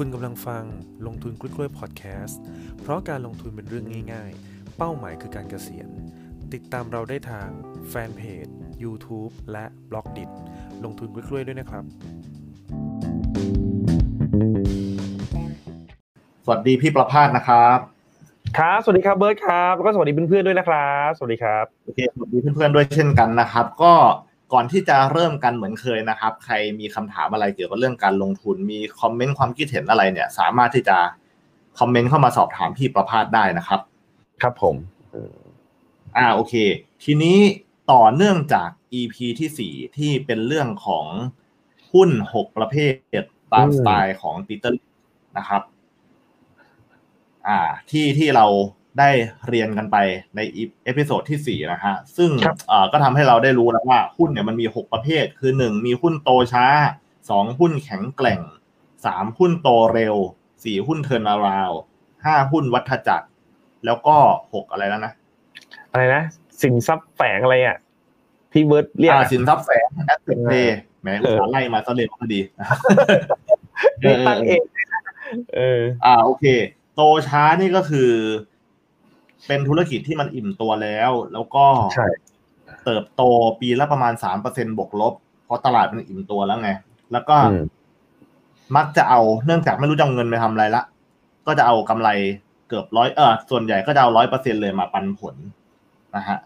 คุณกำลังฟังลงทุนกล้วยๆพอดแคสต์เพราะการลงทุนเป็นเรื่องง่าย ๆ เป้าหมายคือการเกษียณ ติดตามเราได้ทางแฟนเพจ YouTube และบล็อกดิลงทุนกล้วยๆด้วยนะครับ สวัสดีพี่ประภาสนะครับ ครับ สวัสดีครับเบิร์ตครับ แล้วก็สวัสดีเพื่อนๆด้วยนะครับ สวัสดีครับ โอเค สวัสดีเพื่อนๆด้วยเช่นกันนะครับ ก็ ก่อนที่จะเริ่มกันเหมือนเคยนะครับ ใครมีคำถามอะไรเกี่ยวกับเรื่องการลงทุน มี comment ความคิดเห็นอะไรเนี่ย สามารถที่จะ comment เข้ามาสอบถามพี่ประภาสได้นะครับ ครับผมอ่าโอเค ทีนี้ต่อเนื่องจาก EP ที่สี่ที่เป็นเรื่องของหุ้นหกประเภทตามสไตล์ของปีเตอร์นะครับ อ่า ที่ที่เรา ได้เรียนกันไปใน episode ที่สี่นะฮะ ซึ่งอ่าก็ทำให้เราได้รู้แล้วว่าหุ้นเนี่ยมันมีหกประเภท คือหนึ่งมีหุ้นโตช้าสองหุ้นแข็งแกร่งสามหุ้นโตเร็วสี่หุ้นเทิร์นาราวห้าหุ้นวัฏจักร แล้วก็หกอะไรแล้วนะ อะไรนะ สินทรัพย์แฝงอะไรอะพี่เบิร์ตเรียกอ่าสินทรัพย์แฝงแอสเซทเพย์แหมอุตส่าห์ไล่มาซะเร็วพอดีนี่ตั้งเองเอออ่าโอเค โตช้านี่ก็คือ เป็นธุรกิจที่มันอิ่มตัวแล้ว แล้วก็ใช่เติบโตปีละประมาณสามเปอร์เซ็นบวกลบ เพราะตลาดมันอิ่มตัวแล้วไง แล้วก็อืมมักจะเอาเนื่องจากไม่รู้จะเอาเงินไปทำอะไรละ ก็จะเอากำไรเกือบร้อยเออส่วนใหญ่ก็จะเอาร้อยเปอร์เซ็นเลยมาปันผลนะฮะ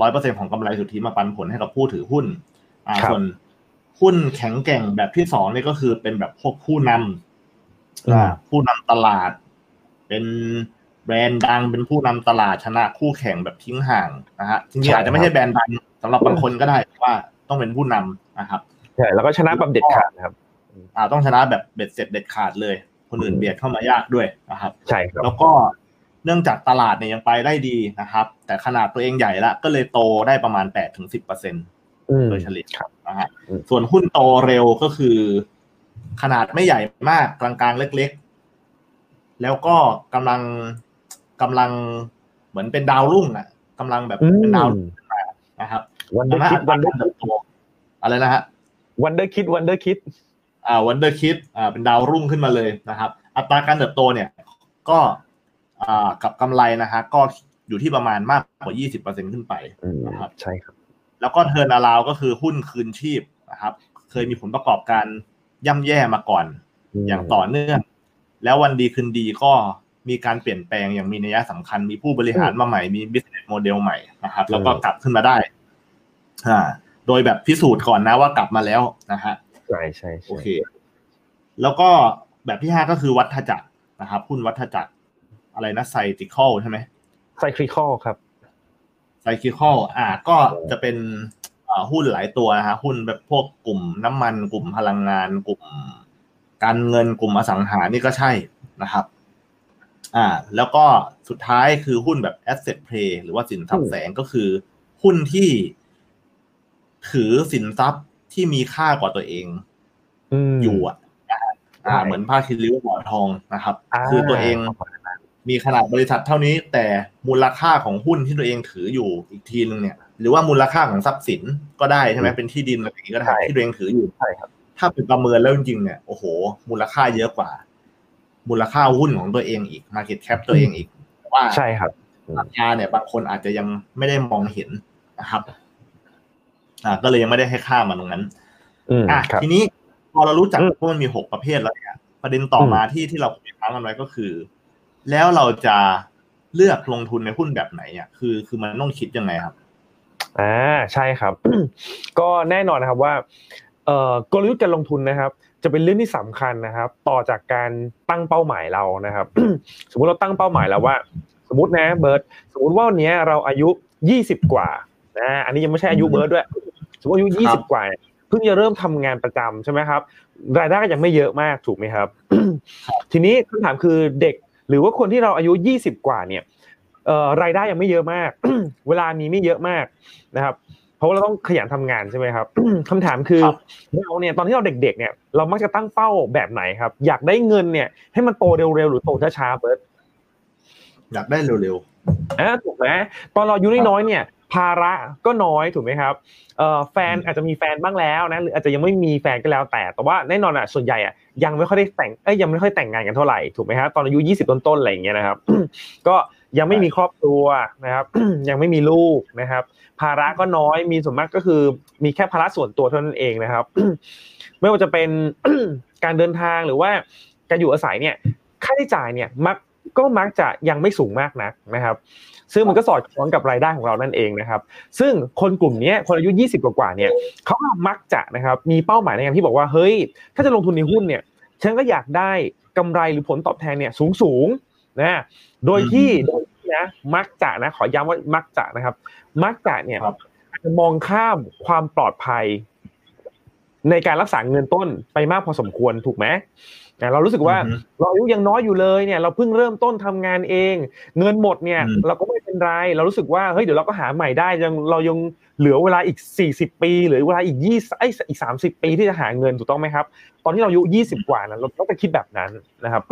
ร้อยเปอร์เซ็นของกำไรสุทธิมาปันผลให้กับผู้ถือหุ้น อ่าครับส่วนหุ้นแข็งแกร่งแบบที่สองนี่ก็คือเป็นแบบพวกผู้นำอ่าผู้นำตลาด เป็น แบรนด์ดังเป็นผู้นำตลาดชนะคู่แข่งแบบทิ้งห่างนะฮะจริงๆอาจจะไม่ใช่แบรนด์ดังสำหรับบางคนก็ได้แต่ว่าต้องเป็นผู้นำนะครับใช่แล้วก็ชนะแบบเด็ดขาดนะครับ อ่าต้องชนะแบบเบ็ดเสร็จเด็ดขาดเลย คนอื่นเบียดเข้ามายากด้วยนะครับ ใช่ครับแล้วก็เนื่องจากตลาดเนี่ยยังไปได้ดีนะครับ แต่ขนาดตัวเองใหญ่ละก็เลยโตได้ประมาณแปดถึงสิบเปอร์เซ็นต์อืมโดยเฉลี่ยครับนะฮะอืมส่วนหุ้นโตเร็วก็คือ ขนาดไม่ใหญ่มากกลางๆเล็ก ๆ แล้วก็กำลัง กำลังเหมือนเป็นดาวรุ่งอะกำลังแบบอืเป็นดาวมรุ่งมานะครับ วันเดอดังร์นั้นคิอัดตวัรานเดอการร์เติบโตอะไรนะฮะวันเดอร์คิดวันเดอร์คิดอ่าวันเดอร์คิดอ่าเป็นดาวรุ่งขึ้นมาเลยนะครับ อัตราการเติบโตเนี่ยก็อ่ากับกำไรนะฮะก็อยู่ที่ประมาณมากกว่า 20%ขึ้นไปอืมนะครับใช่ครับ แล้วก็เทิร์นอาราวก็คือหุ้นคืนชีพนะครับ เคยมีผลประกอบการย่ำแย่มาก่อน อย่างต่อเนื่อง แล้ววันดีคืนดีก็ มีการเปลี่ยนแปลงอย่างมีนัยสำคัญ มีผู้บริหารมาใหม่ มี business model ใหม่นะครับ แล้วก็กลับขึ้นมาได้ อ่า โดยแบบพิสูจน์ก่อนนะว่ากลับมาแล้วนะฮะ ใช่ใช่โอใช่เค แล้วก็แบบที่ห้าก็คือวัฏจักรนะครับหุ้นวัฏจักรอะไรนะไซติคอลใช่ไหมไซคลิคอลครับไซคิคอลอ่า ก็จะเป็นอ่าหุ้นหลายตัวนะฮะหุ้นแบบพวกกลุ่มน้ำมัน กลุ่มพลังงาน กลุ่ม การเงินกลุ่มอสังหานี่ก็ใช่นะครับ อ่า แล้วก็สุดท้ายคือหุ้นแบบ asset play หรือว่าสินทรัพย์แสงก็คือ หุ้นที่ถือสินทรัพย์ที่มีค่ากว่าตัวเองอืมอยู่อะนะฮะอ่าใช่เหมือนผ้าคีริ้วห่อทองนะครับอ่าคือตัวเองมีขนาดบริษัทเท่านี้ แต่มูลค่าของหุ้นที่ตัวเองถืออยู่อีกทีนึงเนี่ย หรือว่ามูลค่าของทรัพย์สินก็ได้ใช่ไหมเป็นที่ดินอะไรอย่างนี้ก็ได้ใช่ที่ตัวเองถืออยู่ใช่ครับ ถ้าเป็นประเมินแล้วจริงๆเนี่ยโอ้โห มูลค่าเยอะกว่า มูลค่าหุ้นของตัวเองอีก Market Cap ตัวเองอีกแต่ว่าใช่ครับราคาเนี่ยบางคนอาจจะยังไม่ได้มองเห็นนะครับ อ่า ก็เลยยังไม่ได้ให้ค่ามันตรงนั้นอืมอะครับทีนี้พอเรารู้จักอืมว่ามันมีหกประเภทแล้วเนี่ยประเด็นต่ออมมาที่ที่เราคุยค้างกันไว้ก็คือ แล้วเราจะเลือกลงทุนในหุ้นแบบไหนอะคือ คือมันต้องคิดยังไงครับอ่าใช่ครับ ก็แน่นอนนะครับว่า เอ่อกลยุทธ์การลงทุนนะครับ จะเป็นเรื่องที่สำคัญนะครับ ต่อจากการตั้งเป้าหมายเรานะครับ สมมุติเราตั้งเป้าหมายแล้วว่า สมมตินะเบิร์ตสมมติว่าวันนี้เราอายุยี่สิบกว่านะอันนี้ยังไม่ใช่อายุเบิร์ตด้วย สมมติอายุยี่สิบกว่าเนี่ยเพิ่งจะเริ่มทำงานประจำใช่ไหมครับ รายได้ก็ยังไม่เยอะมากถูกไหมครับ ทีนี้คำถามคือเด็กหรือว่าคนที่เราอายุยี่สิบกว่าเนี่ยเอ่อรายได้ยังไม่เยอะมาก เวลามีไม่เยอะมากนะครับ เพราะว่าเราต้องขยันทำงานใช่ไหมครับคำถามคือครับเราเนี่ยตอนที่เราเด็กๆเนี่ยเรามักจะตั้งเป้าแบบไหนครับ อยากได้เงินเนี่ย ให้มันโตเร็วๆหรือโตช้าๆเบิร์ตอยากได้เร็วอ่าถูกไหมตอนเราอายุน้อยๆเนี่ย ภาระก็น้อยถูกไหมครับเอ่อแฟนอาจจะมีแฟนบ้างแล้วนะหรืออาจจะยังไม่มีแฟนก็แล้วแต่ แต่ว่าแน่นอนอะส่วนใหญ่อะยังไม่ค่อยได้แต่งเอ้ยยังไม่ค่อยแต่งงานกันเท่าไหร่ถูกไหมครับตอนอายุ20ต้นๆอะไรอย่างเงี้ยนะครับ ก็ ยังไม่มีครอบครัวนะครับ ยังไม่มีลูกนะครับ ภาระก็น้อยมีส่วนมากก็คือ มีแค่ภาระส่วนตัวเท่านั้นเองนะครับ ไม่ว่าจะเป็นการเดินทางหรือว่าการอยู่อาศัยเนี่ย ค่าใช้จ่ายเนี่ยมักก็มักจะยังไม่สูงมากนักนะครับ ซึ่งมันก็สอดคล้องกับรายได้ของเรานั่นเองนะครับ ซึ่งคนกลุ่มนี้คนอายุ 20 กว่าเนี่ยเขามักจะนะครับมีเป้าหมายในการที่บอกว่าเฮ้ย ถ้าจะลงทุนในหุ้นเนี่ยฉันก็อยากได้กำไรหรือผลตอบแทนเนี่ยสูงสูง นะโดยที่นะมักจะนะขอย้ำว่ามักจะนะครับ มักจะเนี่ยจะมองข้ามความปลอดภัย ในการรักษาเงินต้นไปมากพอสมควรถูกไหม เรารู้สึกว่าเราอายุยังน้อยอยู่เลยเนี่ยเราเพิ่งเริ่มต้นทำงานเอง เงินหมดเนี่ยเราก็ไม่เป็นไรเรารู้สึกว่าเฮ้ยเดี๋ยวเราก็หาใหม่ได้ยังเรายังเหลือเวลาอีก 40 ปี หรือเวลาอีก20ไอ้อีก30ปีที่จะหาเงินถูกต้องไหมครับ ตอนที่เราอายุ 20 กว่านะเราต้องไปคิดแบบนั้นนะครับ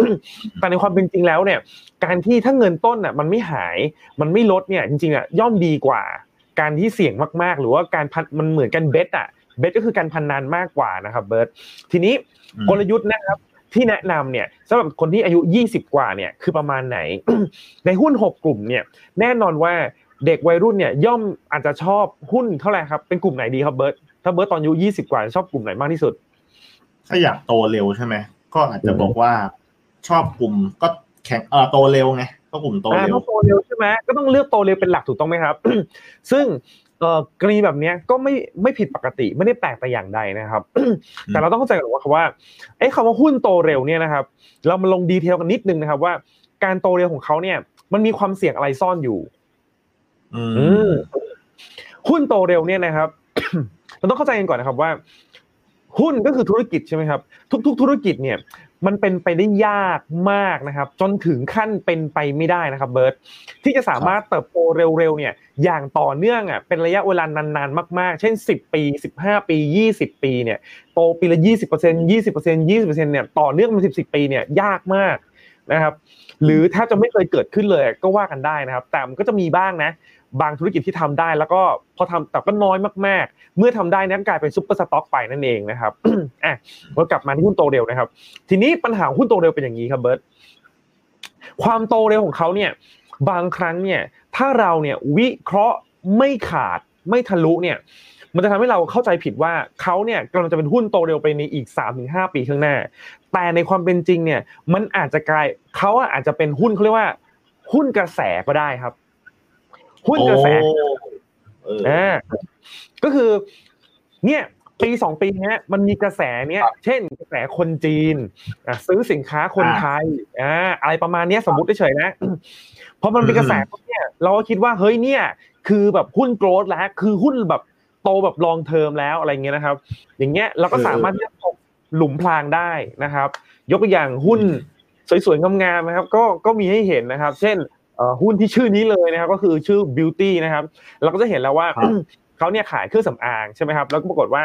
แต่ในความเป็นจริงแล้วเนี่ย การที่ถ้าเงินต้นน่ะมันไม่หายมันไม่ลดเนี่ยจริงๆอะย่อมดีกว่า การที่เสี่ยงมากๆ หรือว่าการพนันมันเหมือนการ bet อะ bet ก็คือการพนันมากกว่านะครับเบิร์ตทีนี้กลยุทธ์นะครับ ที่แนะนำเนี่ยสำหรับคนที่อายุ 20 กว่าเนี่ยคือประมาณไหน ในหุ้น 6 กลุ่มเนี่ยแน่นอนว่าเด็กวัยรุ่นเนี่ยย่อมอาจจะชอบหุ้นเท่าไหร่ครับเป็นกลุ่มไหนดีครับเบิร์ตถ้าเบิร์ตตอนอายุ 20 กว่าชอบกลุ่มไหนมากที่สุด ถ้าอยากโตเร็วใช่ไหมก็อาจจะบอกว่าชอบกลุ่มแกร่งเออโตเร็วไงก็กลุ่มโตเร็วโตเร็วใช่ไหมก็ต้องเลือกโตเร็วเป็นหลักถูกต้องไหมครับ ซึ่ง กรณีแบบนี้ก็ไม่ไม่ผิดปกติไม่ได้แปลกแต่อย่างใดนะครับ แต่เราต้องเข้าใจก่อนว่าคำว่าไอ้คำว่าหุ้นโตเร็วเนี่ยนะครับ เรามาลงดีเทลกันนิดนึงนะครับ ว่าการโตเร็วของเขาเนี่ย มันมีความเสี่ยงอะไรซ่อนอยู่หุ้นโตเร็วเนี่ยนะครับเราต้องเข้าใจกันก่อนนะครับว่า หุ้นก็คือธุรกิจใช่ไหมครับ ทุก ๆ ธุรกิจเนี่ย มันเป็นไปได้ยากมากนะครับ จนถึงขั้นเป็นไปไม่ได้นะครับเบิร์ตที่จะสามารถเติบโตเร็วๆเนี่ยอย่างต่อเนื่องอะเป็นระยะเวลานานๆมากๆ เช่น 10 ปี 15 ปี 20 ปีเนี่ยโตปีละ 20% 20% 20%เนี่ยต่อเนื่องมา10ปีเนี่ยยากมากนะครับ หรือถ้าจะไม่เคยเกิดขึ้นเลยก็ว่ากันได้นะครับ แต่มันก็จะมีบ้างนะ บางธุรกิจที่ทำได้ แล้วก็พอทำแต่ก็น้อยมากๆ เมื่อทำได้นั้นกลายเป็น super stock ไปนั่นเองนะครับอะเรากลับมาที่หุ้นโตเร็วนะครับ ทีนี้ปัญหาหุ้นโตเร็วเป็นอย่างนี้ครับเบิร์ตความโตเร็วของเขาเนี่ย บางครั้งเนี่ย ถ้าเราเนี่ยวิเคราะห์ไม่ขาดไม่ทะลุเนี่ย มันจะทำให้เราเข้าใจผิดว่าเขาเนี่ยกำลังจะเป็นหุ้นโตเร็วไปในอีก 3-5 ปีข้างหน้า แต่ในความเป็นจริงเนี่ย มันอาจจะกลายเขาอาจจะเป็นหุ้นเขาเรียกว่าหุ้นกระแสก็ได้ครับ หุ้นกระแสอ่าก็คือ เนี่ยปีสองปีเนี้ยมันมีกระแสเนี้ย เช่นกระแสคนจีนอะซื้อสินค้าคนไทยอ่าอะไรประมาณเนี้ยสมมติเฉยนะพอมันเป็นกระแสเนี่ยเราก็คิดว่าเฮ้ยเนี่ย คือแบบหุ้นโกรดแล้ว คือหุ้นแบบโตแบบลองเทอมแล้วอะไรเงี้ยนะครับ อย่างเงี้ยเราก็สามารถที่จะตกหลุมพรางได้นะครับ ยกตัวอย่างหุ้นสวยๆงามๆนะครับ ก็ก็มีให้เห็นนะครับ เช่น หุ้นที่ชื่อนี้เลยนะครับก็คือชื่อ Beauty นะครับเราก็จะเห็นแล้วว่าเขาเนี่ยขายเครื่องสำอางใช่ไหมครับแล้วก็ปรากฏว่า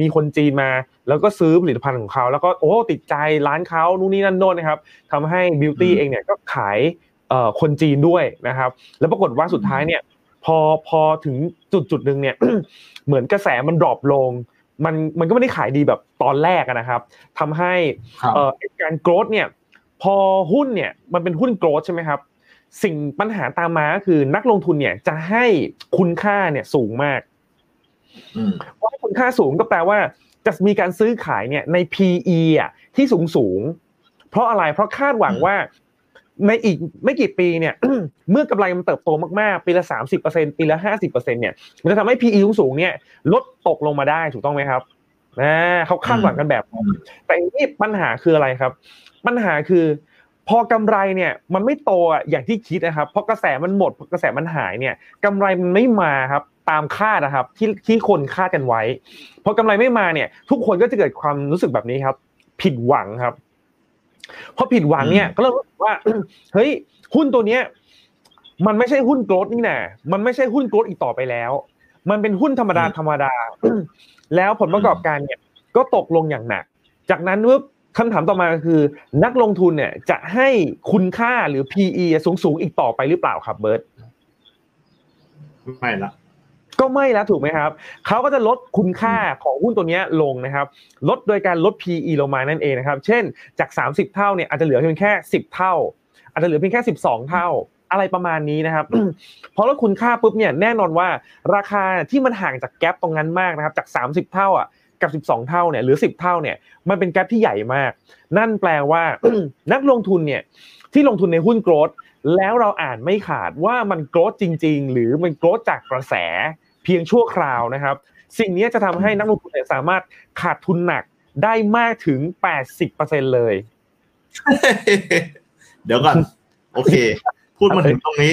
มีคนจีนมา แล้วก็ซื้อผลิตภัณฑ์ของเขาแล้วก็โอ้ติดใจร้านเขานู่นนี่นั่นโน่นนะครับทำให้ Beauty เองเนี่ยก็ขายคนจีนด้วยนะครับ แล้วปรากฏว่าสุดท้ายเนี่ยพอพอถึงจุดจุดหนึ่งเนี่ยเหมือนกระแสมัน drop ลง มันมันก็ไม่ได้ขายดีแบบตอนแรกนะครับทำให้การโกรดเนี่ยพอหุ้นเนี่ยมันเป็นหุ้นโกรดใช่ไหมครับ สิ่งปัญหาตามมาก็คือนักลงทุนเนี่ยจะให้คุณค่าเนี่ยสูงมากเพราะคุณค่าสูงก็แปลว่า จะมีการซื้อขายเนี่ยใน PE อะที่สูงสูง เพราะอะไรเพราะคาดหวังว่าในอีกไม่กี่ปีเนี่ย เมื่อกำไรมันเติบโตมากๆ ปีละสามสิบเปอร์เซ็นปีละห้าสิบเปอร์เซ็นเนี่ยมันจะทำให้ PE สูงเนี่ยลดตกลงมาได้ถูกต้องไหมครับนะเขาคาดหวังกันแบบแต่นี่ปัญหาคืออะไรครับ ปัญหาคือ พอกำไรเนี่ยมันไม่โตอะอย่างที่คิดนะครับเพราะกระแสมันหมดกระแสมันหายเนี่ยกำไรมันไม่มาครับตามคาดนะครับที่ที่คนคาดกันไว้พอกำไรไม่มาเนี่ย ทุกคนก็จะเกิดความรู้สึกแบบนี้ครับ ผิดหวังครับพอผิดหวังเนี่ยก็เริ่มว่าเฮ้ยหุ้นตัวเนี้ยมันไม่ใช่หุ้นโกลดนี่แน่มันไม่ใช่หุ้นโกลดอีกต่อไปแล้ว มันเป็นหุ้นธรรมดาธรรมดา แล้วผลประกอบการเนี่ยก็ตกลงอย่างหนัก จากนั้นปุ๊บ คำถามต่อมาคือ นักลงทุนเนี่ยจะให้คุณค่าหรือ PE สูงสูงอีกต่อไปหรือเปล่าครับเบิร์ตไม่ละก็ไม่แล้วถูกไหมครับเขาก็จะลดคุณค่าของหุ้นตัวนี้ลงนะครับ ลดโดยการลด PE ลงมานั่นเองนะครับ เช่นจาก 30 เท่าเนี่ยอาจจะเหลือเพียงแค่ 10 เท่า อาจจะเหลือเพียงแค่ 12 เท่า อะไรประมาณนี้นะครับพอลดคุณค่าปุ๊บเนี่ยแน่นอนว่าราคาที่มันห่างจากแกลบตรงนั้นมากนะครับ จาก 30 เท่าอะ กับ 12 เท่าเนี่ยหรือ 10 เท่าเนี่ยมันเป็นแกลบที่ใหญ่มาก นั่นแปลว่านักลงทุนเนี่ยที่ลงทุนในหุ้นโกรดแล้วเราอ่านไม่ขาดว่ามันโกรดจริง ๆ หรือมันโกรดจากกระแสเพียงชั่วคราวนะครับ สิ่งนี้จะทำให้นักลงทุนสามารถขาดทุนหนักได้มากถึง 80%เลย เดี๋ยวก่อน โอเค พูดมาถึงตรงนี้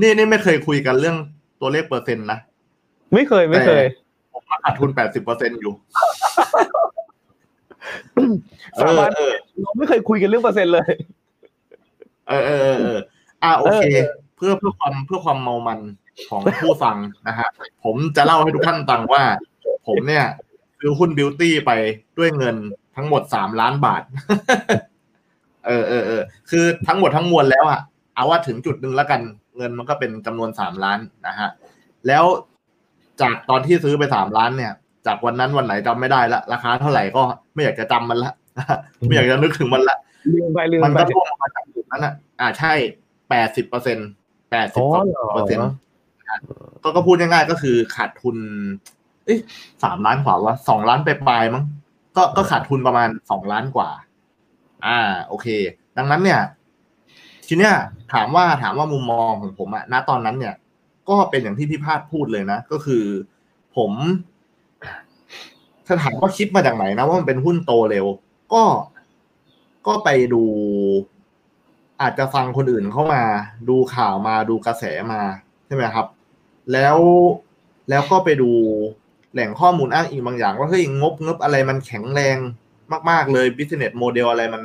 นี่นี่ไม่เคยคุยกันเรื่องตัวเลขเปอร์เซ็นต์นะ ไม่เคยไม่เคยผมมา ขาดทุนแปดสิบเปอร์เซ็นอยู่สาบานเราไม่เคยคุยกันเรื่องเปอร์เซ็นต์เลย เออเออเอออ่าโอเค เพื่อเพื่อความเพื่อความเมามันของผู้ฟังนะฮะผมจะเล่าให้ทุกท่านฟังว่า ผมเนี่ยซื้อหุ้นบิวตี้ไปด้วยเงินทั้งหมดสามล้านบาท เออเออเออคือทั้งหมดทั้งมวลแล้วอะเอาว่าถึงจุดหนึ่งแล้วกัน เงินมันก็เป็นจำนวนสามล้านนะฮะ แล้ว จากตอนที่ซื้อไปสามล้านเนี่ย จากวันนั้นวันไหนจำไม่ได้ละราคาเท่าไหร่ก็ไม่อยากจะจำมันละไม่อยากจะนึกถึงมันละลืมไปลืมมันไปก็ร่วงมาจากจุดนั้นอะอ่าใช่แปดสิบเปอร์เซ็นแปดสิบเปอร์เซ็นต์ก็ก็พูดง่ายๆก็คือขาดทุน เอ๊ะสามล้านกว่าวะสองล้านไปปลายมั้งก็ก็ขาดทุนประมาณสองล้านกว่า อ่า โอเค ดังนั้นเนี่ย ทีเนี้ยถามว่าถามว่ามุมมองของผมอะณตอนนั้นเนี่ย ก็เป็นอย่างที่พี่พาดพูดเลยนะ ก็คือ ผมถ้าถามว่าคิดมาจากไหนนะว่ามันเป็นหุ้นโตเร็ว ก็ก็ไปดู อาจจะฟังคนอื่นเข้ามา ดูข่าวมาดูกระแสมาใช่ไหมครับ แล้วแล้วก็ไปดูแหล่งข้อมูลอ้างอิงบางอย่าง ว่าเฮ้ยงบงบอะไรมันแข็งแรงมาก ๆ เลย business model อะไรมัน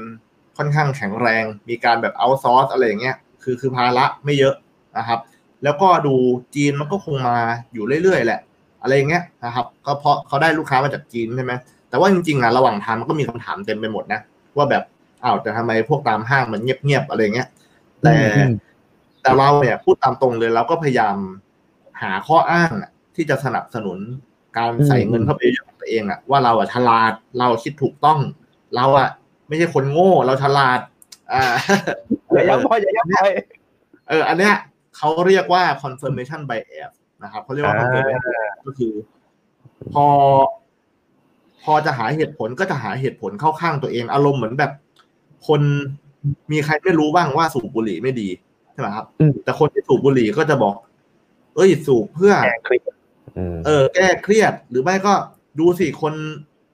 ค่อนข้างแข็งแรง มีการแบบ outsource อะไรอย่างเงี้ย คือคือภาระไม่เยอะนะครับ แล้วก็ดูจีนมันก็คงมาอยู่เรื่อยๆแหละ อะไรอย่างเงี้ยนะครับก็เพราะเขาได้ลูกค้ามาจากจีนใช่ไหมแต่ว่าจริงๆอะระหว่างทางมันก็มีคำถามเต็มไปหมดนะว่าแบบอ้าวแต่ทำไมพวกตามห้างมันเงียบๆอะไรเงี้ย แต่แต่เราเนี่ยพูดตามตรงเลยเราก็พยายามหาข้ออ้างที่จะสนับสนุนการใส่เงินเข้าไปของตัวเองอะว่าเราอะฉลาดเราคิดถูกต้อง เราอะไม่ใช่คนโง่เราฉลาด อ่าอย่าย้ำพออย่าย้ำพอเออ อันเนี้ย เขาเรียกว่า confirmation bias นะครับเขาเรียกว่า confirmation bias ก็คือ พอ พอจะหาเหตุผลก็จะหาเหตุผลเข้าข้างตัวเอง อารมณ์เหมือนแบบ คนมีใครไม่รู้บ้างว่าสูบบุหรี่ไม่ดีใช่ไหมครับ แต่คนที่สูบบุหรี่ก็จะบอก เอ้ยสูบเพื่อเออ แก้เครียดหรือไม่ก็ดูสิคน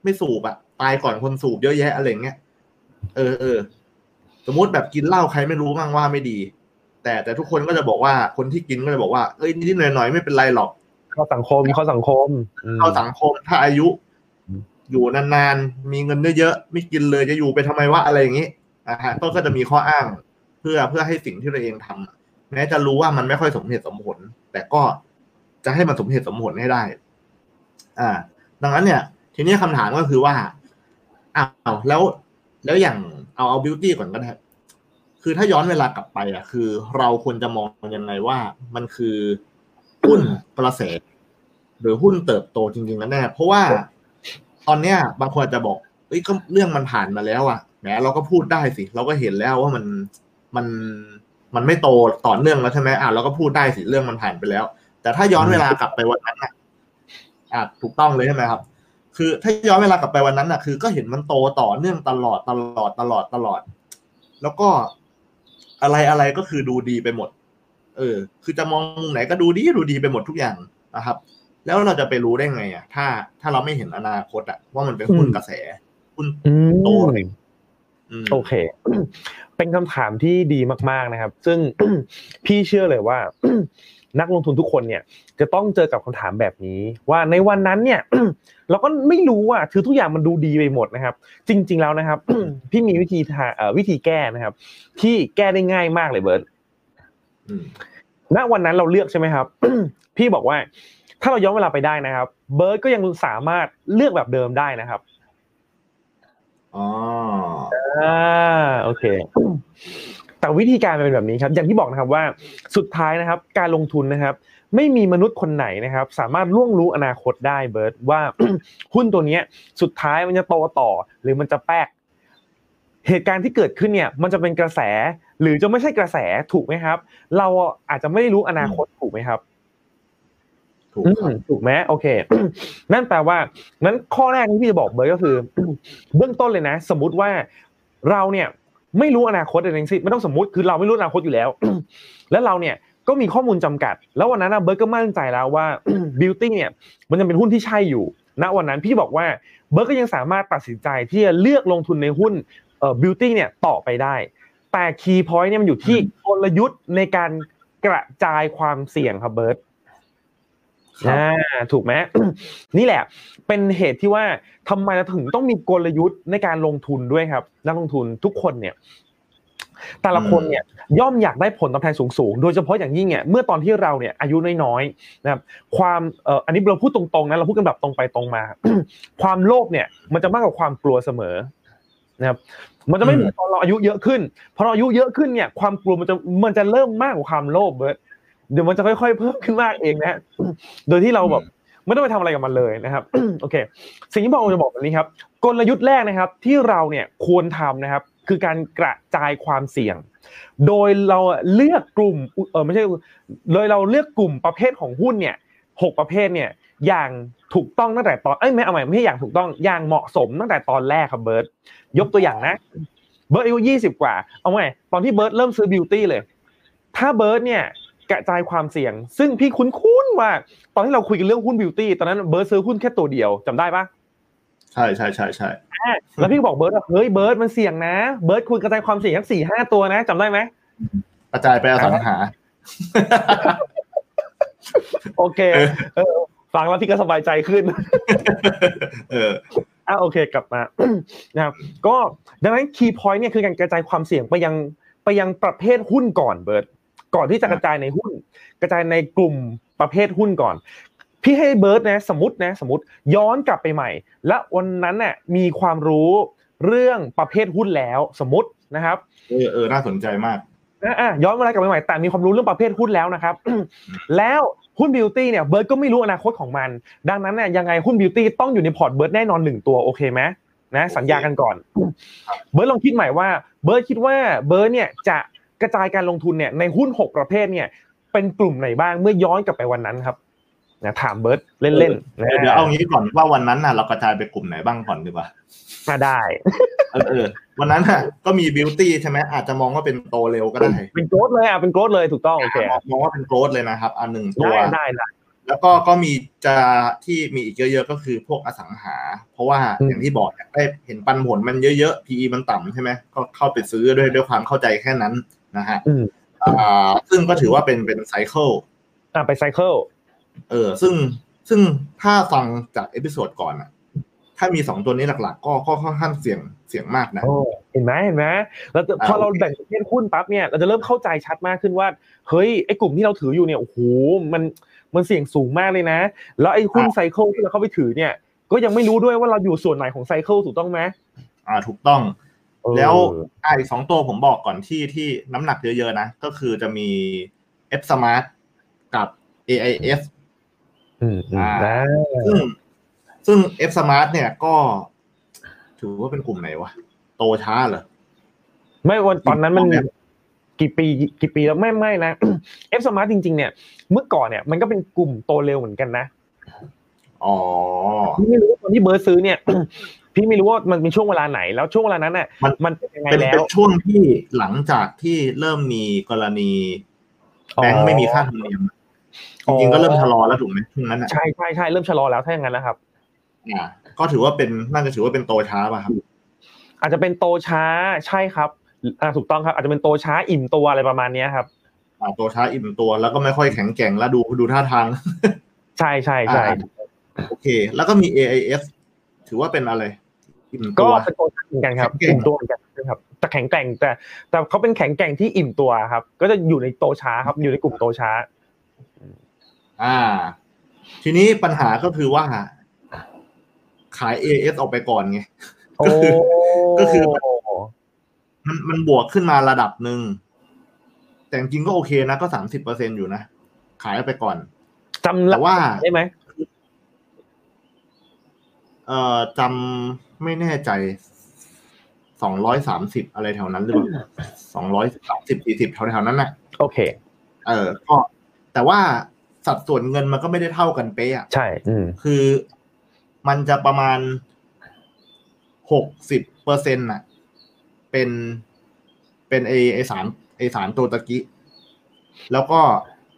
ไม่สูบอะตายก่อนคนสูบเยอะแยะอะไรเงี้ยเออเออสมมติแบบกินเหล้าใครไม่รู้บ้างว่าไม่ดี แต่แต่ทุกคนก็จะบอกว่าคนที่กินก็จะบอกว่าเอ้ยนิดๆหน่อยๆไม่เป็นไรหรอก เข้าสังคมเข้าสังคมเข้าสังคมถ้าอายุ อยู่นานๆมีเงินเยอะๆไม่กินเลยจะอยู่ไปทำไมวะอะไรอย่างนี้นะฮะก็ก็จะมีข้ออ้าง เพื่อเพื่อให้สิ่งที่เราเองทำแม้จะรู้ว่ามันไม่ค่อยสมเหตุสมผล แต่ก็จะให้มันสมเหตุสมผลให้ได้ อ่า ดังนั้นเนี่ย ทีนี้คำถามก็คือว่าอ้าวแล้วแล้วอย่างเอาเอาบิวตี้ก่อนก็ได้ คือถ้าย้อนเวลากลับไปอะ คือเราควรจะมองยังไงว่ามันคือหุ้นกระแสหรือหุ้นเติบโตจริงๆแล้วแน่เพราะว่าตอนเนี้ย บางคนจะบอกเอ้ยก็เรื่องมันผ่านมาแล้วอะแหมเราก็พูดได้สิ เราก็เห็นแล้วว่ามันมันมันไม่โตต่อเนื่องแล้วใช่ไหมอะเราก็พูดได้สิเรื่องมันผ่านไปแล้ว แต่ถ้าย้อนเวลากลับไปวันนั้นอะอะถูกต้องเลยใช่ไหมครับ คือถ้าย้อนเวลากลับไปวันนั้นอะคือ ก็เห็นมันโตต่อเนื่องตลอดตลอดตลอดตลอด แล้วก็ อะไรอะไรก็คือดูดีไปหมด เออ คือจะมองมุมไหนก็ดูดีดูดีไปหมดทุกอย่างนะครับ แล้วเราจะไปรู้ได้ไงอะ ถ้าถ้าเราไม่เห็นอนาคตอะว่ามันเป็นหุ้นกระแสหุ้นโตโอเค เป็นคำถามที่ดีมาก ๆนะครับ ซึ่งพี่เชื่อเลยว่า นักลงทุนทุกคนเนี่ยจะต้องเจอกับคำถามแบบนี้ ว่าในวันนั้นเนี่ยเราก็ไม่รู้ว่าคือทุกอย่างมันดูดีไปหมดนะครับ จริง ๆแล้วนะครับ พี่มีวิธีทาวิธีแก้นะครับ ที่แก้ได้ง่ายมากเลยเบิร์ตณวันนั้นเราเลือกใช่ไหมครับ พี่บอกว่า ถ้าเราย้อนเวลาไปได้นะครับ เบิร์ตก็ยังสามารถเลือกแบบเดิมได้นะครับอ๋ออ่าโอเค แต่วิธีการเป็นแบบนี้ครับ อย่างที่บอกนะครับว่าสุดท้ายนะครับ การลงทุนนะครับ ไม่มีมนุษย์คนไหนนะครับ สามารถล่วงรู้อนาคตได้เบิร์ตว่าหุ้นตัวเนี้ยสุดท้ายมันจะโตต่อ หรือมันจะแป๊กเหตุการณ์ที่เกิดขึ้นเนี่ย มันจะเป็นกระแส หรือจะไม่ใช่กระแสถูกไหมครับ เราอาจจะไม่ได้รู้อนาคตถูกไหมครับถูกอืครัมบถูกไหมโอเค นั่นแปลว่านั้นข้อแรกที่พี่จะบอกเบิร์ตก็คือ เบื้องต้นเลยนะ สมมุติว่าเราเนี่ย ไม่รู้อนาคตอะไรทั้งสิ้นไม่ต้องสมมติคือเราไม่รู้อนาคตอยู่แล้ว แล้วเราเนี่ยก็มีข้อมูลจำกัด แล้ววันนั้นเบิร์ตก็มั่นใจแล้วว่า Beauty เนี่ยมันยังเป็นหุ้นที่ใช่อยู่ณวันนั้นพี่บอกว่าเบิร์ตก็ยังสามารถตัดสินใจที่จะเลือกลงทุนในหุ้นเอ่อ Beauty เนี่ยต่อไปได้ แต่ key point เนี่ยมันอยู่ที่กลยุทธ์ในการกระจายความเสี่ยงครับเบิร์ต อ่าถูกไหมนี่แหละ เป็นเหตุที่ว่าทำไมเราถึงต้องมีกลยุทธ์ในการลงทุนด้วยครับ นักลงทุนทุกคนเนี่ย แต่ละคนเนี่ยย่อมอยากได้ผลตอบแทนสูงๆ โดยเฉพาะอย่างยิ่งเนี่ยเมื่อตอนที่เราเนี่ยอายุน้อยๆนะครับ ความเอ่ออันนี้เราพูดตรงๆนะเราพูดกันแบบตรงไปตรงมา ความโลภเนี่ย มันจะมากกว่าความกลัวเสมอนะครับมันจะไม่เหมือนตอนเราอายุเยอะขึ้นพอเราอายุเยอะขึ้นเนี่ย ความกลัวมันจะมันจะเริ่มมากกว่าความโลภเบิร์ เดี๋ยวมันจะค่อยๆเพิ่มขึ้นมากเองนะฮะโดยที่เราแบบไม่ต้องไปทำอะไรกับมันเลยนะครับ โอเค สิ่งที่ผมจะบอกแบบนี้ครับ กลยุทธ์แรกนะครับที่เราเนี่ยควรทำนะครับ คือการกระจายความเสี่ยง โดยเราเลือกกลุ่มเออไม่ใช่โดยเราเลือกกลุ่มประเภทของหุ้นเนี่ยหกประเภทเนี่ยอย่างถูกต้องตั้งแต่ตอนเอ้ยไม่เอาใหม่ไม่ใช่อย่างถูกต้องอย่างเหมาะสมตั้งแต่ตอนแรกครับเบิร์ตยกตัวอย่างนะ เบิร์ตอายุยี่สิบกว่าเอาใหม่ตอนที่เบิร์ตเริ่มซื้อ Beauty เลย ถ้าเบิร์ตเนี่ย กระจายความเสี่ยง ซึ่งพี่คุ้นๆว่าตอนที่เราคุยกันเรื่องหุ้น Beauty ตอนนั้นเบิร์ตซื้อหุ้นแค่ตัวเดียวจำได้ปะใช่ใช่ใช่ใช่แล้วพี่ก็บอกเบิร์ตว่าเฮ้ยเบิร์ตมันเสี่ยงนะเบิร์ตคุณกระจายความเสี่ยงทั้งสี่ห้าตัวนะจำได้ไหมกระจายไปอสังหา โอเคเออฟังแล้วพี่ก็สบายใจขึ้น เอออะโอเคกลับมานะครับ ก็ดังนั้น key point เนี่ยคือการกระจายความเสี่ยงไปยังไปยังประเภทหุ้นก่อนเบิร์ต ก่อนที่จะกระจายในหุ้น กระจายในกลุ่มประเภทหุ้นก่อน พี่ให้เบิร์ตนะสมมตินะสมมติย้อนกลับไปใหม่ และวันนั้นน่ะมีความรู้เรื่องประเภทหุ้นแล้วสมมตินะครับเออเออน่าสนใจมากอะอะย้อนเวลากลับไปใหม่แต่มีความรู้เรื่องประเภทหุ้นแล้วนะครับ แล้วหุ้น Beauty เนี่ยเบิร์ดก็ไม่รู้อนาคตของมัน ดังนั้นเนี่ยยังไงหุ้น Beauty ต้องอยู่ในพอร์ตเบิร์ดแน่นอนหนึ่งตัวโอเคไหมนะสัญญากันก่อน เบิร์ดลองคิดใหม่ว่าเบิร์ดคิดว่าเบิร์ดเนี่ยจะ กระจายการลงทุนเนี่ยในหุ้นหกประเภทเนี่ยเป็นกลุ่มไหนบ้างเมื่อย้อนกลับไปวันนั้นครับนะถามเบิร์ดเล่นๆนะเดี๋ยวเอางี้ก่อนว่าวันนั้นน่ะเรากระจายไปกลุ่มไหนบ้างก่อนดีกว่ามาได้เออเออวันนั้นน่ะก็มี Beauty ใช่ไหมอาจจะมองว่าเป็นโตเร็วก็ได้ เป็น growth เลยอะเป็น growth เลยถูกต้องโอเคมองมองว่าเป็น growth เลยนะครับ อันหนึ่งตัวได้ได้ได้แล้วก็ก็มีจะที่มีอีกเยอะๆก็คือพวกอสังหา เพราะว่าอืมอย่างที่บอกเนี่ยได้เห็นปันผลมันเยอะๆ PE มันต่ำใช่ไหมก็เข้าไปซื้อด้วยด้วยความเข้าใจแค่นั้น นะฮะอืมอ่าซึ่งก็ถือว่าเป็นเป็น cycle อะไป cycle เออ ซึ่งซึ่งถ้าฟังจาก episode ก่อนอะถ้ามีสองตัวนี้หลักๆ ก็ก็ค่อนข้างเสี่ยงเสี่ยงมากนะโอ้เห็นไหมเห็นไหมแล้วจะอ่าพอเราโอเคแบ่งประเภทหุ้นปั๊บเนี่ยเราจะเริ่มเข้าใจชัดมากขึ้นว่า เฮ้ยไอ้กลุ่มที่เราถืออยู่เนี่ยโอ้โหมันมันเสี่ยงสูงมากเลยนะ แล้วไอ้หุ้นไซเคิลที่เราเข้าไปถือเนี่ย ก็ยังไม่รู้ด้วยว่าเราอยู่ส่วนไหนของไซเคิลถูกต้องไหมอ่าถูกต้องเออ แล้วไอ้สองตัวผมบอกก่อนที่ที่น้ำหนักเยอะๆนะ ก็คือจะมี F Smart กับ AIS อืมอืมอ่านะซึ่งซึ่ง F Smart เนี่ยก็ ถือว่าเป็นกลุ่มไหนวะ โตช้าเหรอ ไม่วันตอนนั้นมันแบบกี่ปีกี่ปีแล้วไม่ไม่นะเอฟสมาร์ทจริง ๆ เนี่ย เมื่อก่อนเนี่ย มันก็เป็นกลุ่มโตเร็วเหมือนกันนะอ๋อพี่ไม่รู้ว่าตอนที่เบิร์ดซื้อเนี่ย พี่ไม่รู้ว่ามันเป็นช่วงเวลาไหน แล้วช่วงเวลานั้นน่ะมันมันเป็นยังไงเป็นแล้เป็นวช่วงที่หลังจากที่เริ่มมีกรณีแบงค์ไม่มีค่าธรรมเนียมจริงๆก็เริ่มชะลอแล้วถูกไหมช่วงนั้นอะใช่ใช่ใช่เริ่มชะลอแล้วถ้าอย่างนั้นนะครับอ่าก็ถือว่าเป็นน่าจะถือว่าเป็นโตช้าป่ะครับ อาจจะเป็นโตช้าใช่ครับอ่าถูกต้องครับ อาจจะเป็นโตช้าอิ่มตัวอะไรประมาณเนี้ยครับอ่าโตช้าอิ่มตัวแล้วก็ไม่ค่อยแข็งแกร่งแล้วดูดูท่าทาง ใช่ใช่ใช่อ่าโอเค แล้วก็มี AIS ถือว่าเป็นอะไรอิ่ม ก็ตัวเป็นโตช้าเหมือนกันครับแข็งแกร่งอิ่มตัวเหมือนกันครับแต่แข็งแกร่งแต่ แต่เขาเป็นแข็งแกร่งที่อิ่มตัวครับ ก็จะอยู่ในโตช้าครับ อยู่ในกลุ่มโตช้า อ่า ทีนี้ปัญหาก็คือว่า ขาย AS ออกไปก่อนไงโอ้ก็คือมันมันบวกขึ้นมาระดับหนึ่งแต่จริงๆก็โอเคนะก็สามสิบเปอร์เซ็นอยู่นะ ขายออกไปก่อนจำแต่ว่าได้ไหมเอ่อจำ ไม่แน่ใจสองร้อยสามสิบอะไรแถวนั้นหรือเปล่าสองร้อยสามสิบสี่สิบแถวๆนั้นน่ะ โอเค เออก็ แต่ว่าสัดส่วนเงินมันก็ไม่ได้เท่ากันเป๊ะอะใช่ อืมคือมันจะประมาณหกสิบเปอร์เซ็นต์ะเป็นเป็นไอไอสารไอสารตัวตะกี้แล้วก็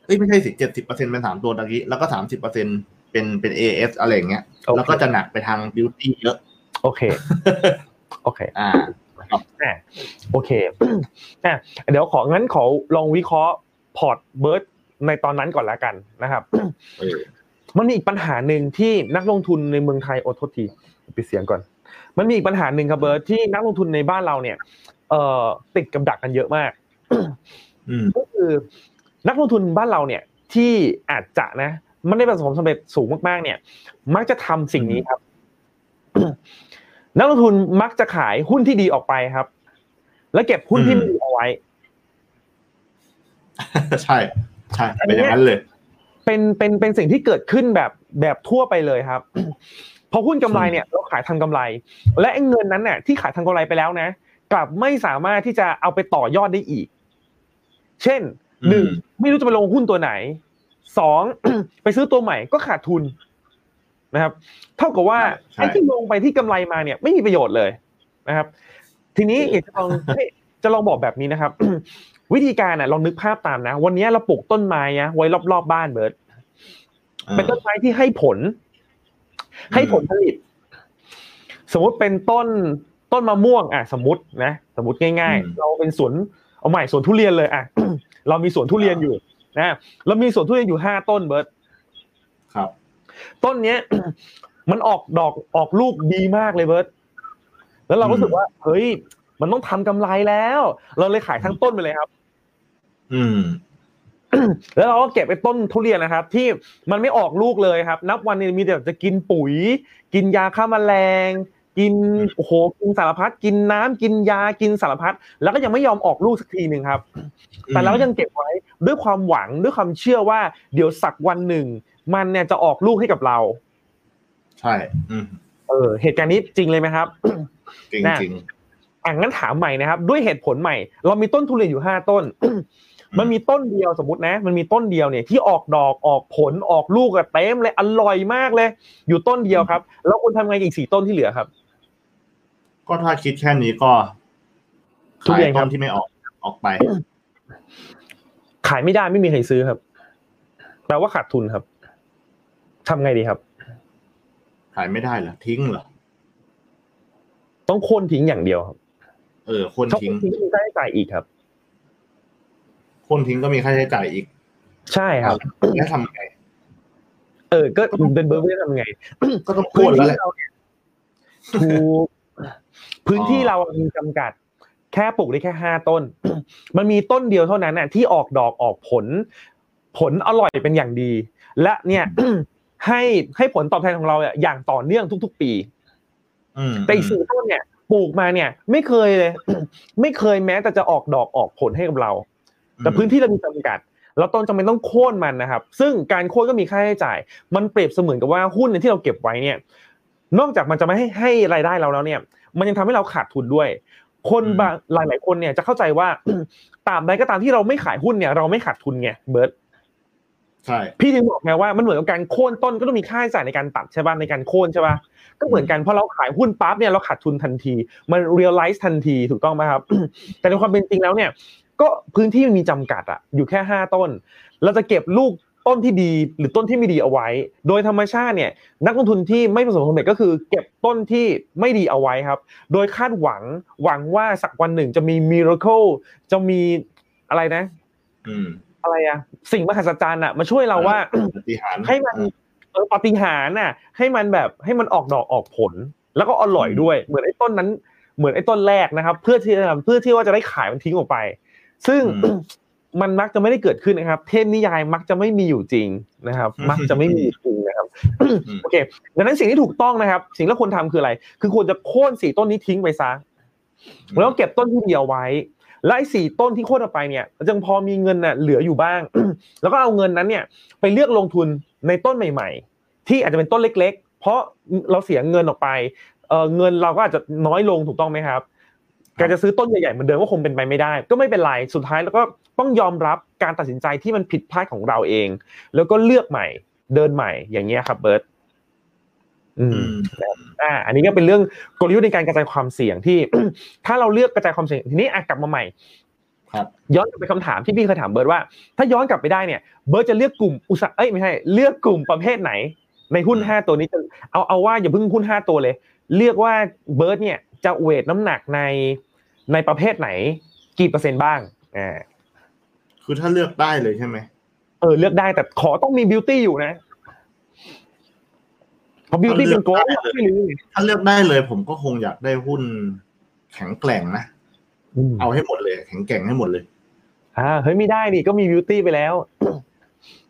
เอ้ยไม่ใช่สิเจ็ดสิบเปอร์เซ็นเป็นสารตัวตะกี้แล้วก็สามสิบเปอร์เซ็นเป็นเป็นเอเอสอะไรอย่างเงี้ยโอเคแล้วก็จะหนักไปทางบิวตี้เยอะ โอเค โอเค อ่าอะโอเคอะเดี๋ยวของั้นขอลองวิเคราะห์พอร์ตเบิร์ดในตอนนั้นก่อนละกันนะครับเออมันมีอีกปัญหาหนึ่งที่นักลงทุนในเมืองไทยโอโทษทีปิดเสียงก่อน มันมีอีกปัญหาหนึ่งครับเบิร์ดที่นักลงทุนในบ้านเราเนี่ย เอ่อติดกับดักกันเยอะมากอืมก็คือนักลงทุนบ้านเราเนี่ย ที่อาจจะนะ มันได้ประสบความสำเร็จสูงมากๆ เนี่ย มักจะทำสิ่งนี้ครับ นักลงทุนมักจะขายหุ้นที่ดีออกไปครับ แล้วเก็บหุ้นที่ไม่ดีเอาไว้ ใช่ใช่เป็นอย่างนั้นเลย เป็นเป็นเป็นสิ่งที่เกิดขึ้นแบบแบบทั่วไปเลยครับพอหุ้นกำไรเนี่ยเราขายทำกำไร และไอ้เงินนั้นเนี่ยที่ขายทำกำไรไปแล้วนะ กลับไม่สามารถที่จะเอาไปต่อยอดได้อีก เช่นอืมหนึ่งไม่รู้จะไปลงหุ้นตัวไหนสองไปซื้อตัวใหม่ก็ขาดทุน นะครับ เท่ากับว่าใช่ไอ้ที่ลงไปที่กำไรมาเนี่ยไม่มีประโยชน์เลยนะครับ ทีนี้อยากจะลองให้จะลองบอกแบบนี้นะครับ วิธีการน่ะลองนึกภาพตามนะ วันนี้เราปลูกต้นไม้นะไว้รอบๆบบ้านเบิร์ดเป็นต้นไม้ที่ให้ผล ให้ผลผลิต สมมติเป็นต้นต้นมะม่วง อะ สมมตินะ สมมติง่ายอืมๆเราเป็นสวนเอาใหม่สวนทุเรียนเลยอะเรามีสวนทุเรียนอยู่นะเรามีสวนทุเรียนอยู่ห้าต้นเบิร์ดครับ ต้นเนี้ย มันออกดอกออกลูกดีมากเลยเบิร์ดแล้วเราอืมรู้สึกว่า เฮ้ย มันต้องทำกำไรแล้ว เราเลยขายทั้งต้นไปเลยครับ อืม แล้วเราก็เก็บไอ้ต้นทุเรียนนะครับ ที่มันไม่ออกลูกเลยครับ นับวันนี้มีแต่จะกินปุ๋ย กินยาฆ่าแมลง กินโอ้โหกินสารพัดกินน้ำกินยากินสารพัดแล้วก็ยังไม่ยอมออกลูกสักทีหนึ่งครับ แต่เราก็ยังเก็บไว้ด้วยความหวังด้วยความเชื่อว่า เดี๋ยวสักวันหนึ่ง มันเนี่ยจะออกลูกให้กับเรา ใช่ อืมเออ เหตุการณ์นี้จริงเลยไหมครับ จริงน่ะจริงอะงั้นถามใหม่นะครับ ด้วยเหตุผลใหม่ เรามีต้นทุเรียนอยู่ห้าต้น มันมีต้นเดียวสมมตินะ มันมีต้นเดียวเนี่ยที่ออกดอกออกผลออกลูกอะเต็มเลยอร่อยมากเลย อยู่ต้นเดียวครับ แล้วคุณทำไงกับอีกสี่ต้นที่เหลือครับ ก็ถ้าคิดแค่นี้ก็ทุขาเรียยนครัต้บนที่ไม่ออกออกไป ขายไม่ได้ไม่มีใครซื้อครับแปลว่าขาดทุนครับ ทำไงดีครับ ขายไม่ได้เหรอทิ้งเหรอต้องโค่นทิ้งอย่างเดียวครับ เออคนถ้าทิ้งโค่นทิ้งมีค่าใช้จ่ายอีกครับคนทิ้งก็มีค่าใช้จ่ายอีก ใช่ครับแล้วทำไงเออ ก็เป็นเบอร์ไม่ทำไง ก็ต้องโค่นแล้วแหละเราเนี่ยถูกพื้นที่เรามีจำกัด แค่ปลูกได้แค่ห้าต้น มันมีต้นเดียวเท่านั้นน่ะ ที่ออกดอกออกผล ผลอร่อยเป็นอย่างดี และเนี่ย ให้ให้ผลตอบแทนของเราเนี่ยอย่างต่อเนื่องทุก ๆ ปีอืมแต่อีกสี่ต้นเนี่ยปลูกมาเนี่ย ไม่เคยเลยไม่เคยแม้แต่จะออกดอกออกผลให้กับเรา แต่พื้นที่เรามีจำกัดเราต้องจำเป็นต้องโค่นมันนะครับ ซึ่งการโค่นก็มีค่าใช้จ่าย มันเปรียบเสมือนกับว่าหุ้นเนี่ยที่เราเก็บไว้เนี่ย นอกจากมันจะไม่ให้ให้รายได้เราแล้วเนี่ย มันยังทำให้เราขาดทุนด้วย คนบางหลาย ๆ คนเนี่ยจะเข้าใจว่าตราบใดก็ตามที่เราไม่ขายหุ้นเนี่ย เราไม่ขาดทุนไงเบิร์ต ใช่พี่ถึงบอกไงว่ามันเหมือนกับการโค่นต้นก็ต้องมีค่าใช้จ่ายในการตัดใช่ป่ะในการโค่นใช่ป่ะก็เหมือนกันพอเราขายหุ้นปั๊บเนี่ยเราขาดทุนทันที มัน realize ทันทีถูกต้องไหมครับ แต่ในความเป็นจริงแล้วเนี่ย ก็พื้นที่มันมีจำกัดอะอยู่แค่ห้าต้น เราจะเก็บลูกต้นที่ดีหรือต้นที่ไม่ดีเอาไว้ โดยธรรมชาติเนี่ย นักลงทุนที่ไม่ประสบความสำเร็จก็คือเก็บต้นที่ไม่ดีเอาไว้ครับ โดยคาดหวังหวังว่าสักวันหนึ่งจะมี miracle จะมีอะไรนะ อืม อะไรอะสิ่งมหัศจรรย์อะมาช่วยเราว่าปฏิหารย์ให้มันเออปาฏิหาริย์น่ะ ให้มันแบบให้มันออกดอกออกผล แล้วก็อร่อยด้วย เหมือนไอ้ต้นนั้น เหมือนไอ้ต้นแรกนะครับ เพื่อที่จะเพื่อที่ว่าจะได้ขายมันทิ้งออกไป ซึ่งมันมักจะไม่ได้เกิดขึ้นนะครับ เทพนิยายมักจะไม่มีอยู่จริงนะครับ มักจะไม่มีอยู่จริงนะครับโอเคดังนั้นสิ่งที่ถูกต้องนะครับ สิ่งที่เราควรทำคืออะไร คือควรจะโค่นสี่ต้นนี้ทิ้งไปซะแล้วเก็บต้นที่เดียวไว้ และไอ้สี่ต้นที่โค่นออกไปเนี่ยจึงพอมีเงินน่ะเหลืออยู่บ้าง แล้วก็เอาเงินนั้นเนี่ยไปเลือกลงทุนในต้นใหม่ ๆ ที่อาจจะเป็นต้นเล็ก ๆ เพราะเราเสียเงินออกไปเออเงินเราก็อาจจะน้อยลงถูกต้องไหมครับการจะซื้อต้นใหญ่ๆเหมือนเดิมก็คงเป็นไปไม่ได้ ก็ไม่เป็นไรสุดท้ายแล้วก็ต้องยอมรับการตัดสินใจที่มันผิดพลาดของเราเอง แล้วก็เลือกใหม่เดินใหม่อย่างเงี้ยครับเบิร์ต อืมอ่าอันนี้ก็เป็นเรื่องกลยุทธ์ในการกระจายความเสี่ยงที่ ถ้าเราเลือกกระจายความเสี่ยงทีนี้กลับมาใหม่ครับย้อนกลับไปคำถามที่พี่เคยถามเบิร์ตว่า ถ้าย้อนกลับไปได้เนี่ย เบิร์ตจะเลือกกลุ่มอุตสาหเอ้ยไม่ใช่เลือกกลุ่มประเภทไหน ในหุ้นห้าตัวนี้จะเอาเอาว่าอย่าเพิ่งหุ้นห้าตัวเลย เลือกว่าเบิร์ตเนี่ยจะเวทน้ำหนักในในประเภทไหน กี่เปอร์เซ็นต์บ้างอ่าคือถ้าเลือกได้เลยใช่ไหมเออเลือกได้แต่ขอต้องมีบิวตี้อยู่นะ เพราะบิวตี้เป็นโกลไม่รู้ถ้าเลือกได้เลยผมก็คงอยากได้หุ้นแข็งแกร่งนะเอาให้หมดเลย แข็งแกร่งให้หมดเลย อ่าเฮ้ยไม่ได้ดิก็มีบิวตี้ไปแล้ว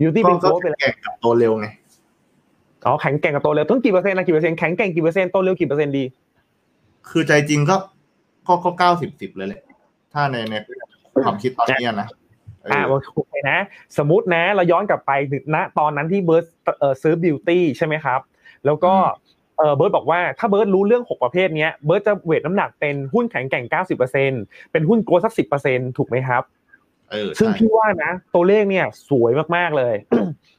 บิวตี้เป็นโกลไปแล้วแข็งกับโตเร็วไงอ๋อแข็งแกร่งกับโตเร็วต้องกี่เปอร์เซ็นต์นะกี่เปอร์เซ็นต์แข็งแกร่งกี่เปอร์เซ็นต์โตเร็วกี่เปอร์เซ็นต์ดี คือใจจริงก็ก็ก็เก้าสิบสิบเลยแหละถ้าในในความคิดตอนนี้นะอ่าโอเคนะ สมมตินะ เราย้อนกลับไปณตอนนั้นที่เบิร์ตซื้อบิวตี้ใช่ไหมครับ แล้วก็เออเบิร์ตบอกว่าถ้าเบิร์ตรู้เรื่องหกประเภทเนี้ยเบิร์ตจะ weight น้ำหนักเป็นหุ้นแข็งแกร่งเก้าสิบเปอร์เซ็นเป็นหุ้น growth สักสิบเปอร์เซ็นถูกไหมครับเออซึ่งพี่ว่านะ ตัวเลขเนี่ยสวยมากๆเลย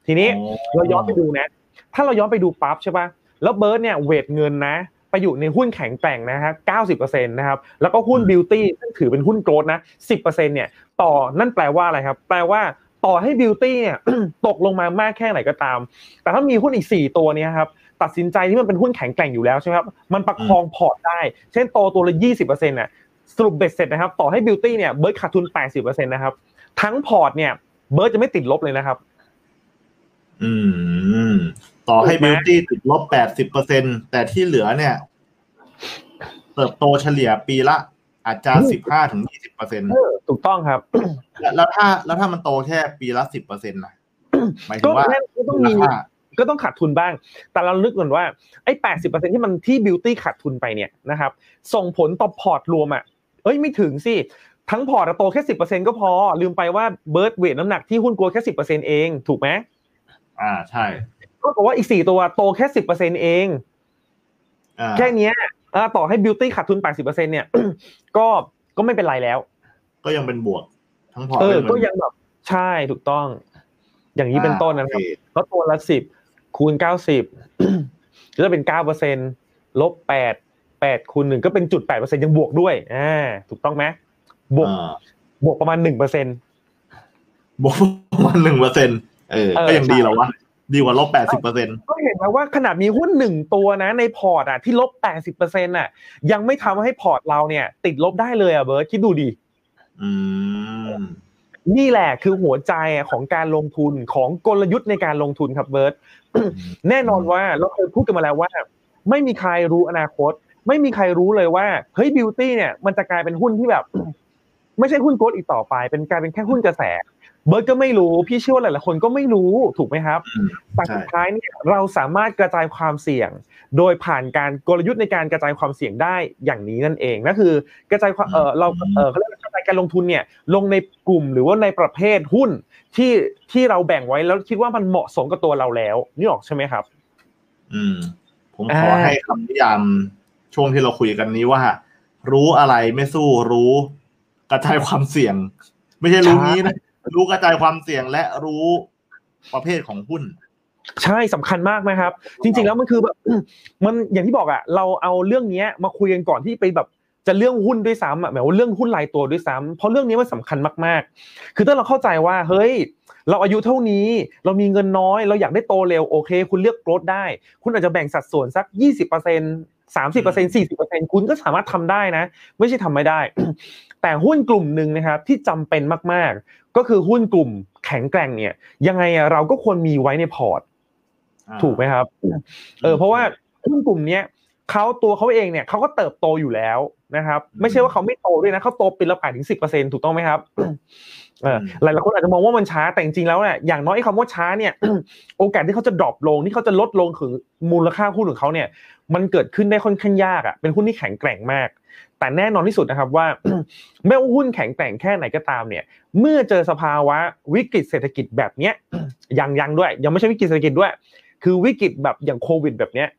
ทีนี้เราย้อนไปดูนะ ถ้าเราย้อนไปดูปั๊บใช่ป่ะแล้วเบิร์ตเนี่ย weight เงินนะไปอยู่ในหุ้นแข็งแกร่งนะฮะ90%นะครับ แล้วก็หุ้น Beauty ซึ่งถือเป็นหุ้น growth นะ 10%เนี่ย ต่อ นั่นแปลว่าอะไรครับ แปลว่าต่อให้ Beauty เนี่ยตกลงมามากแค่ไหนก็ตาม แต่ถ้ามีหุ้นอีก 4 ตัวนี้ครับ ตัดสินใจที่มันเป็นหุ้นแข็งแกร่งอยู่แล้วใช่ไหมครับมันประคองพอร์ตได้ เช่นโตตัวละ20%น่ะสรุปเบ็ดเสร็จนะครับต่อให้ Beauty เนี่ยเบิร์ดขาดทุน80%นะครับทั้งพอร์ตเนี่ยเบิร์ดจะไม่ติดลบเลยนะครับ อืม ต่อให้ Beauty ติดลบแปดสิบเปอร์เซ็นแต่ที่เหลือเนี่ยเติบโตเฉลี่ยปีละอาจจะสิบห้าถึงยี่สิบเปอร์เซ็นต์ถูกต้องครับ แล้วถ้าแล้วถ้ามันโตแค่ปีละสิบเปอร์เซ็นต์นะก็หมายถึงว่าแน่ก็ต้องมี ก็ต้องขาดทุนบ้าง แต่เรานึกก่อนว่าไอ้แปดสิบเปอร์เซ็นที่มันที่ Beauty ขาดทุนไปเนี่ยนะครับส่งผลต่อพอร์ตรวมอะเอ้ยไม่ถึงสิทั้งพอร์ตโตแค่สิบเปอร์เซ็นก็พอ ลืมไปว่าเบิร์ด weight น้ำหนักที่หุ้น growth แค่สิบเปอร์เซ็นเองถูกไหมอ่าใช่ก็บอกว่าอีกสี่ตัวโตแค่สิบเปอร์เซ็นเองอ่าแค่เนี้ยต่อให้บิวตี้ขาดทุนแปดสิบเปอร์เซ็นเนี่ยก็ก็ไม่เป็นไรแล้ว ก็ยังเป็นบวก ทั้งพอร์ตเออเป็นก็ยังแบบใช่ถูกต้อง อย่างนี้เป็นต้นนะครับโอเคก็ตัวละสิบ คูณเก้าสิบก็จะเป็นเก้าเปอร์เซ็นลบแปดแปดคูณหนึ่งก็เป็นจุดแปดเปอร์เซ็นยังบวกด้วยอ่าถูกต้องไหมบวกอ่าบวกประมาณหนึ่งเปอร์เซ็นบวกประมาณหนึ่งเปอร์เซ็นเออเออก็ยังดีใช่แล้ววะดีกว่าลบแปดสิบเปอร์เซ็นก็เห็นไหมว่าขนาดมีหุ้นหนึ่งตัวนะ ในพอร์ตอะที่ลบแปดสิบเปอร์เซ็นอะ ยังไม่ทำให้พอร์ตเราเนี่ย ติดลบได้เลยอะเบิร์ดคิดดูดิอืมนี่แหละคือหัวใจของการลงทุนของกลยุทธ์ในการลงทุนครับเบิร์ต แน่นอนว่าเราเคยพูดกันมาแล้วว่า ไม่มีใครรู้อนาคต ไม่มีใครรู้เลยว่าเฮ้ย Beauty เนี่ยมันจะกลายเป็นหุ้นที่แบบ ไม่ใช่หุ้น growth อีกต่อไป เป็นกลายเป็นแค่หุ้นกระแส เบิร์ดก็ไม่รู้พี่เชื่อว่าหลายๆคนก็ไม่รู้ถูกไหมครับอืมแต่ใช่สุดท้ายเนี่ยเราสามารถกระจายความเสี่ยง โดยผ่านการกลยุทธ์ในการกระจายความเสี่ยงได้อย่างนี้นั่นเองนั่นคือ กระจายความเออเราเออเขาเรียกว่า กระจายการลงทุนเนี่ยลงในกลุ่มหรือว่าในประเภทหุ้นที่ที่เราแบ่งไว้แล้วคิดว่ามันเหมาะสมกับตัวเราแล้วนี่ออกใช่ไหมครับ อืม ผมขออ่าให้คำนิยามช่วงที่เราคุยกันนี้ว่า รู้อะไรไม่สู้รู้ กระจายความเสี่ยง ไม่ใช่รู้นี้นะรู้กระจายความเสี่ยงและรู้ประเภทของหุ้นใช่สำคัญมากนะครับ จริง ๆ แล้วมันคือแบบมันอย่างที่บอกอะเราเอาเรื่องเนี้ยมาคุยกันก่อนที่ไปแบบ จะเรื่องหุ้นด้วยซ้ำอะแบบว่าเรื่องหุ้นรายตัวด้วยซ้ำเพราะเรื่องนี้มันสำคัญมากๆ คือถ้าเราเข้าใจว่าเฮ้ย เราอายุเท่านี้ เรามีเงินน้อย เราอยากได้โตเร็วโอเค คุณเลือกโกรดได้ คุณอาจจะแบ่งสัดส่วนสักยี่สิบเปอร์เซ็นสามสิบเปอร์เซ็นสี่สิบเปอร์เซ็นคุณก็สามารถทำได้นะ ไม่ใช่ทำไม่ได้ แต่หุ้นกลุ่มหนึ่งนะครับที่จำเป็นมากๆ ก็คือหุ้นกลุ่มแข็งแกร่งเนี่ยยังไงอะเราก็ควรมีไว้ในพอร์ต ถูกไหมครับ เออเพราะว่าหุ้นกลุ่มเนี้ย เขาตัวเขาเองเนี่ยเขาก็เติบโตอยู่แล้วนะครับ ไม่ใช่ว่าเขาไม่โตด้วยนะเขาโตปีละแปดถึงสิบเปอร์เซ็นถูกต้องไหมครับเออหลายๆคนอาจจะมองว่ามันช้าแต่จริงๆแล้วเนี่ยอย่างน้อยไอ้คำว่าช้าเนี่ยโอกาสที่เขาจะดรอปลงที่เขาจะลดลงคือมูลค่าหุ้นของเขาเนี่ย มันเกิดขึ้นได้ค่อนข้างยากอะเป็นหุ้นที่แข็งแกร่งมาก แต่แน่นอนที่สุดนะครับว่าไม่ว่าหุ้นแข็งแกร่งแค่ไหนก็ตามเนี่ย เมื่อเจอสภาวะวิกฤตเศรษฐกิจแบบเนี้ยยังยังด้วย ยังไม่ใช่วิกฤตเศรษฐกิจด้วย คือวิกฤตแบบอย่างโควิดแบบเนี้ย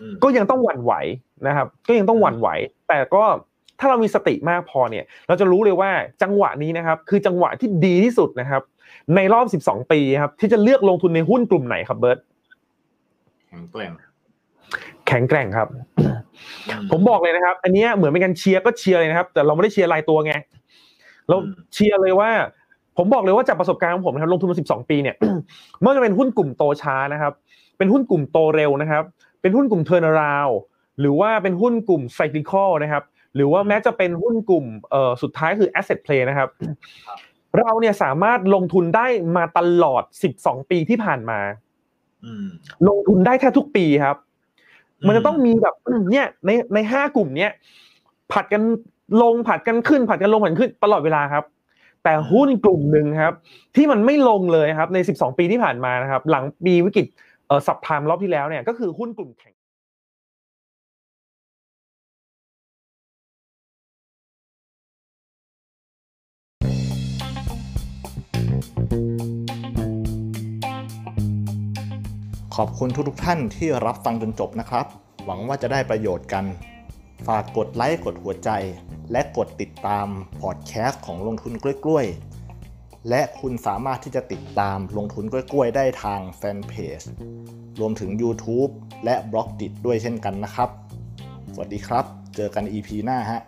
อืมก็ยังต้องหวั่นไหวนะครับ ก็ยังต้องหวั่นไหว แต่ก็ถ้าเรามีสติมากพอเนี่ย เราจะรู้เลยว่าจังหวะนี้นะครับ คือจังหวะที่ดีที่สุดนะครับ ในรอบ 12 ปีครับ ที่จะเลือกลงทุนในหุ้นกลุ่มไหนครับเบิร์ตแข็งแกร่ง แข็งแกร่งครับ ผมบอกเลยนะครับ อันเนี้ยเหมือนเป็นการเชียร์ก็เชียร์เลยนะครับ แต่เราไม่ได้เชียร์รายตัวไงเราเชียร์เลยว่า ผมบอกเลยว่าจากประสบการณ์ของผมนะครับลงทุนมา12 ปีเนี่ยไม่ว่าจะเป็นหุ้นกลุ่มโตช้านะครับ เป็นหุ้นกลุ่มโตเร็วนะครับ เป็นหุ้นกลุ่ม turnaround หรือว่าเป็นหุ้นกลุ่ม cyclical นะครับ หรือว่าแม้จะเป็นหุ้นกลุ่มเอ่อสุดท้ายคือ asset play นะครับ เราเนี่ยสามารถลงทุนได้มาตลอด 12 ปีที่ผ่านมาอืมลงทุนได้แทบทุกปีครับ มันจะต้องมีแบบเนี่ยในในห้ากลุ่มเนี้ยผัดกันลงผัดกันขึ้น ผัดกันลงผัดกันขึ้นตลอดเวลาครับ แต่หุ้นกลุ่มหนึ่งครับ ที่มันไม่ลงเลยครับใน 12 ปีที่ผ่านมานะครับ หลังปีวิกฤตสับพามรอบที่แล้วเนี่ยก็คือหุ้นกลุ่มแข็งขอบคุณทุกๆท่านที่รับฟังจนจบนะครับ หวังว่าจะได้ประโยชน์กัน ฝากกดไลค์กดหัวใจ และกดติดตามพอดแคสต์ของลงทุนกล้วยๆ และคุณสามารถที่จะติดตามลงทุนกล้วยๆ ได้ทางแฟนเพจรวมถึง YouTube และบล็อกดิด้วยเช่นกันนะครับ สวัสดีครับ เจอกัน EP หน้าฮะ